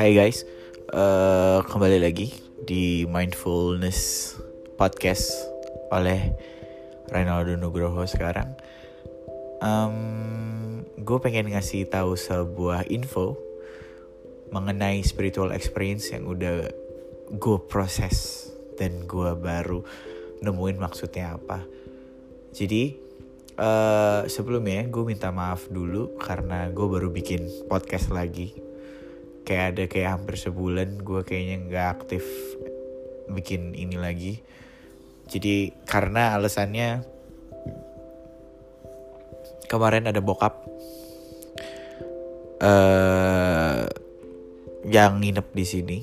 Hai guys, uh, kembali lagi di Mindfulness Podcast oleh Ronaldo Nugroho sekarang. Um, gue pengen ngasih tahu sebuah info mengenai spiritual experience yang udah gue proses dan gue baru nemuin maksudnya apa. Jadi uh, sebelumnya gue minta maaf dulu karena gue baru bikin podcast lagi kayak ada kayak hampir sebulan gue kayaknya nggak aktif bikin ini lagi. Jadi karena alasannya kemarin ada bokap uh, yang nginep di sini.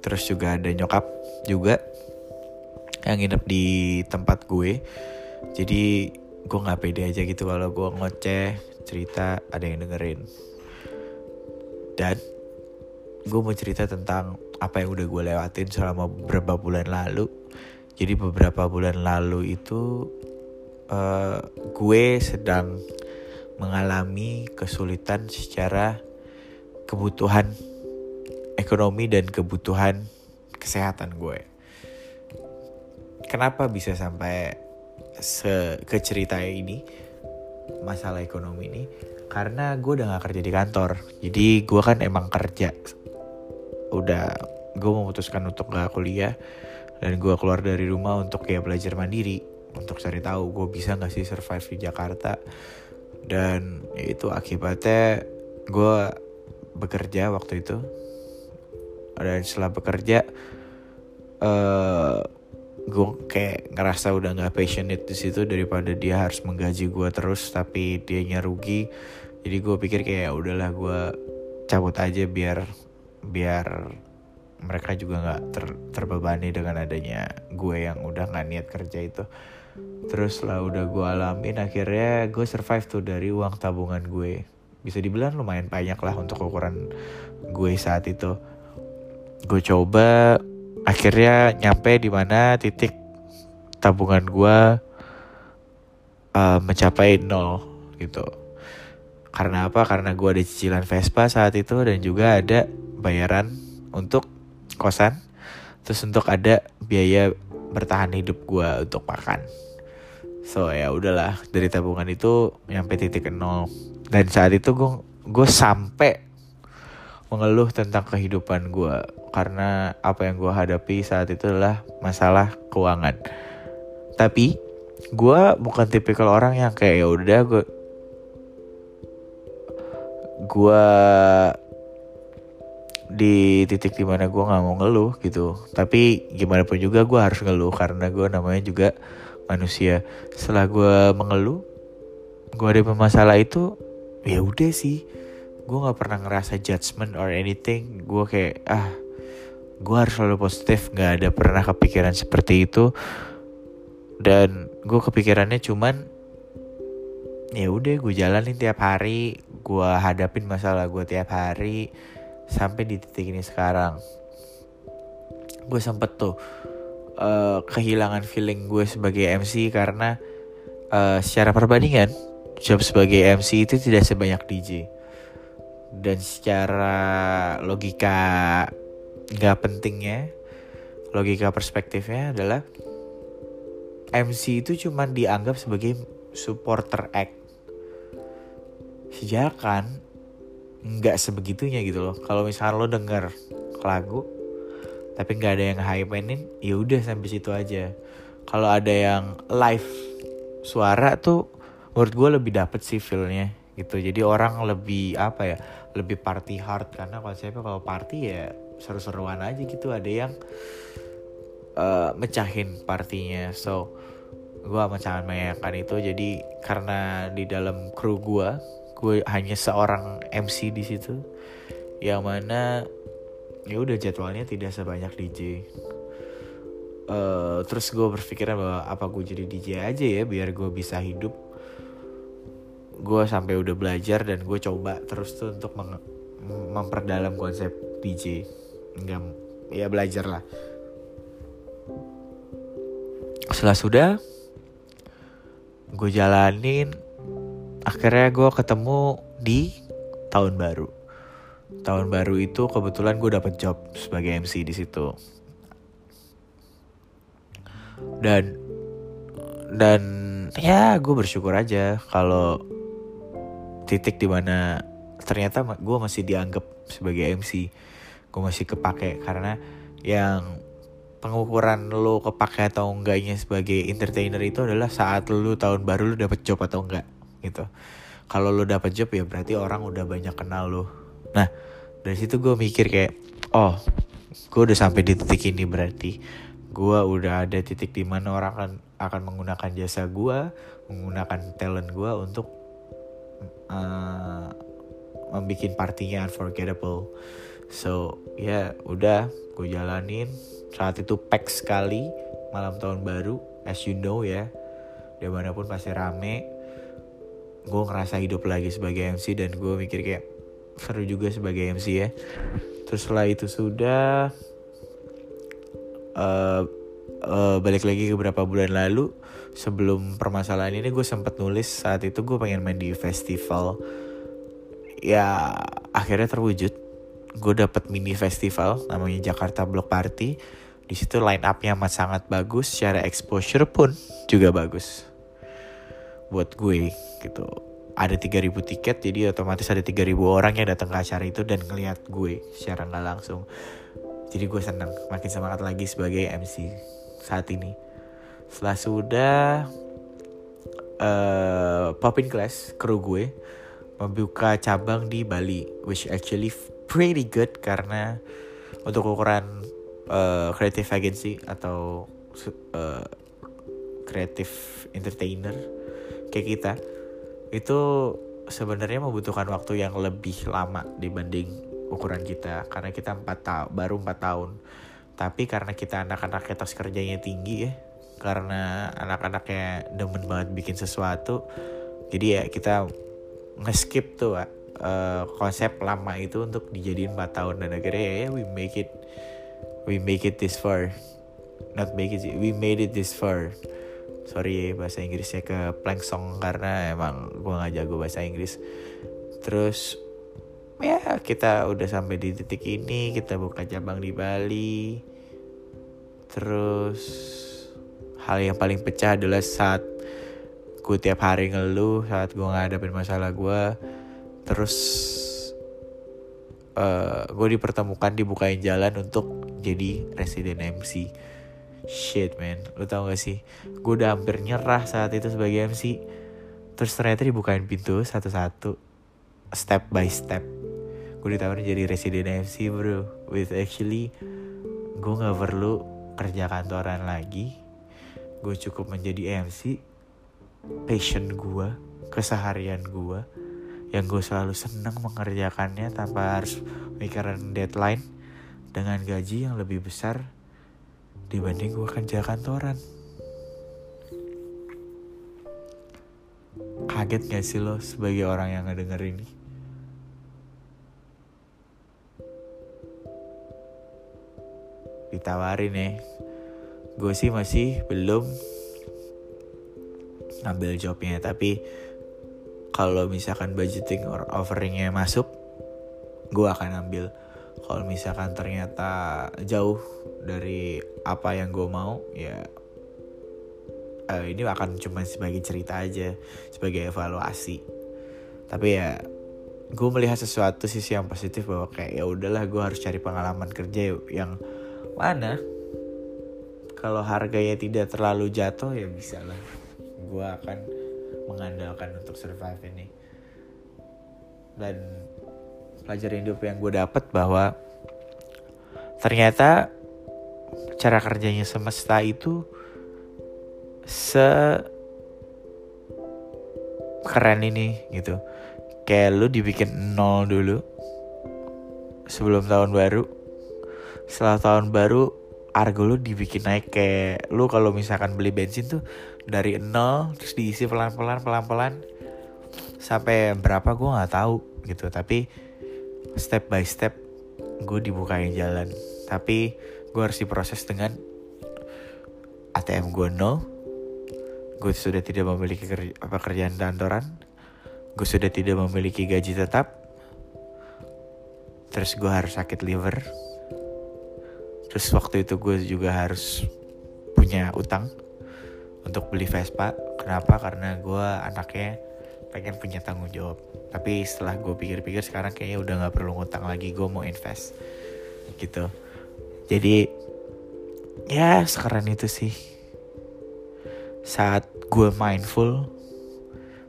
Terus juga ada nyokap juga yang nginep di tempat gue. Jadi gue nggak pede aja gitu kalau gue ngoceh cerita ada yang dengerin dan gue mau cerita tentang apa yang udah gue lewatin selama beberapa bulan lalu. Jadi beberapa bulan lalu itu uh, gue sedang mengalami kesulitan secara kebutuhan ekonomi dan kebutuhan kesehatan gue. Kenapa bisa sampai ke cerita ini masalah ekonomi ini? Karena gue udah gak kerja di kantor. Jadi gue kan emang kerja. Udah gue memutuskan untuk gak kuliah. Dan gue keluar dari rumah untuk kayak belajar mandiri. Untuk cari tahu gue bisa gak sih survive di Jakarta. Dan ya itu akibatnya gue bekerja waktu itu. Dan setelah bekerja uh, gue kayak ngerasa udah nggak passionate di situ daripada dia harus menggaji gue terus tapi dia rugi. Jadi gue pikir kayak ya udahlah gue cabut aja biar biar mereka juga nggak ter, terbebani dengan adanya gue yang udah nggak niat kerja itu. Terus lah udah gue alamin akhirnya gue survive tuh dari uang tabungan gue. Bisa dibilang lumayan banyak lah untuk ukuran gue saat itu. Gue coba akhirnya nyampe di mana titik tabungan gue uh, mencapai nol gitu karena apa? Karena gue ada cicilan Vespa saat itu dan juga ada bayaran untuk kosan. Terus untuk ada biaya bertahan hidup gue untuk makan. So ya udahlah dari tabungan itu nyampe titik nol. Dan saat itu gue gue sampai mengeluh tentang kehidupan gue karena apa yang gue hadapi saat itu adalah masalah keuangan. Tapi gue bukan tipikal orang yang kayak ya udah gue gue di titik di mana gue nggak mau ngeluh gitu. Tapi gimana pun juga gue harus ngeluh karena gue namanya juga manusia. Setelah gue mengeluh gue ada masalah itu ya udah sih gue nggak pernah ngerasa judgment or anything. Gue kayak ah gue harus selalu positif. Nggak ada pernah kepikiran seperti itu. Dan gue kepikirannya cuman ya udah gue jalanin tiap hari. Gue hadapin masalah gue tiap hari sampai di titik ini sekarang. Gue sempet tuh uh, kehilangan feeling gue sebagai MC karena uh, secara perbandingan job sebagai MC itu tidak sebanyak DJ dan secara logika gak pentingnya logika perspektifnya adalah MC itu cuma dianggap sebagai supporter act. Kan nggak sebegitunya gitu loh. Kalau misalnya lo denger lagu tapi nggak ada yang hypeinin ya udah sampai situ aja. Kalau ada yang live suara tuh menurut gue lebih dapet sih feelnya gitu. Jadi orang lebih apa ya lebih party hard. Karena konsepnya kalau party ya seru-seruan aja gitu. Ada yang uh, mecahin partinya. So gue amat sangat menyayangkan itu. Jadi karena di dalam kru gue gue hanya seorang MC di situ yang mana ya udah jadwalnya tidak sebanyak DJ uh, eh, terus gue berpikiran bahwa apa gue jadi DJ aja ya biar gue bisa hidup gue sampai udah belajar dan gue coba terus tuh untuk memperdalam konsep DJ enggak ya belajar lah. Setelah sudah gue jalanin. Akhirnya gue ketemu di tahun baru. Tahun baru itu kebetulan gue dapet job sebagai MC di situ. Dan dan ya gue bersyukur aja kalau titik di mana ternyata gue masih dianggap sebagai MC gue masih kepake karena yang pengukuran lo kepake atau enggaknya sebagai entertainer itu adalah saat lo tahun baru lo dapet job atau enggak gitu. Kalau lo dapet job ya berarti orang udah banyak kenal lo nah dari situ gue mikir kayak oh gue udah sampai di titik ini berarti. Gue udah ada titik di mana orang akan menggunakan jasa gue menggunakan talent gue untuk uh, membuat partinya unforgettable. So ya yeah, udah gue jalanin. Saat itu pack sekali malam tahun baru as you know ya. Di mana pun pasti rame. Gue ngerasa hidup lagi sebagai MC dan gue mikir kayak seru juga sebagai MC ya. Terus setelah itu sudah uh, uh, balik lagi ke beberapa bulan lalu sebelum permasalahan ini gue sempat nulis saat itu gue pengen main di festival. Ya akhirnya terwujud. Gue dapet mini festival namanya Jakarta Block Party. Di situ line upnya amat sangat bagus secara exposure pun juga bagus. Buat gue gitu. Ada 3000 tiket jadi otomatis ada 3000 orang yang datang ke acara itu dan ngeliat gue secara nggak langsung. Jadi gue seneng makin semangat lagi sebagai MC saat ini. Setelah sudah uh, Popin Class kru gue membuka cabang di Bali which actually pretty good karena untuk ukuran uh, creative agency atau uh, creative entertainer kayak kita itu sebenarnya membutuhkan waktu yang lebih lama dibanding ukuran kita. Karena kita empat tahun baru empat tahun tapi karena kita anak-anak etos kerjanya tinggi ya karena anak-anaknya demen banget bikin sesuatu jadi ya kita ngeskip tuh uh, konsep lama itu untuk dijadiin 4 tahun dan akhirnya ya we make it we make it this far. Not make it we made it this far. Sorry ya bahasa Inggrisnya ke plank song karena emang gue gak jago bahasa Inggris. Terus ya kita udah sampai di titik ini kita buka cabang di Bali terus hal yang paling pecah adalah saat gue tiap hari ngeluh saat gue ngadepin masalah gue terus uh, gue dipertemukan dibukain jalan untuk jadi residen MC shit man. Lu tau gak sih? Gue udah hampir nyerah saat itu sebagai MC terus ternyata dibukain pintu satu-satu step by step. Gue ditawarin jadi residen FC bro. With actually gue nggak perlu kerja kantoran lagi gue cukup menjadi MC passion gue keseharian gue yang gue selalu senang mengerjakannya tanpa harus mikirin deadline dengan gaji yang lebih besar dibanding gue kerja kantoran. Kaget gak sih lo sebagai orang yang ngedenger ini ditawarin ya. Gue sih masih belum ngambil jobnya tapi kalau misalkan budgeting or offeringnya masuk gue akan ambil. Kalau misalkan ternyata jauh dari apa yang gue mau ya uh, ini akan cuma sebagai cerita aja sebagai evaluasi. Tapi ya gue melihat sesuatu sisi yang positif bahwa kayak ya udahlah gue harus cari pengalaman kerja yang mana? Kalau harganya tidak terlalu jatuh ya bisa lah. Gue akan mengandalkan untuk survive ini. Dan pelajaran hidup yang gue dapat bahwa ternyata cara kerjanya semesta itu se keren ini gitu. Kayak lu dibikin nol dulu sebelum tahun baru setelah tahun baru harga lu dibikin naik kayak lu kalau misalkan beli bensin tuh dari nol terus diisi pelan-pelan pelan-pelan. Sampai berapa gue nggak tahu gitu tapi step by step gue dibukain jalan. Tapi gue harus diproses dengan ATM gue nol. Gue sudah tidak memiliki pekerjaan kantoran. Gue sudah tidak memiliki gaji tetap. Terus gue harus sakit liver terus waktu itu gue juga harus punya utang untuk beli Vespa. Kenapa? Karena gue anaknya pengen punya tanggung jawab. Tapi setelah gue pikir-pikir sekarang kayaknya udah nggak perlu ngutang lagi gue mau invest. Gitu. Jadi ya sekarang itu sih. Saat gue mindful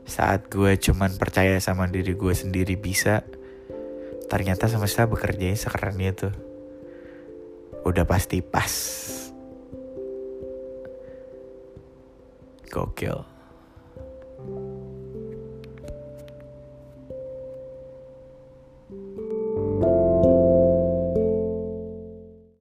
saat gue cuman percaya sama diri gue sendiri bisa ternyata semesta bekerja sekarang itu udah pasti pas. Gokil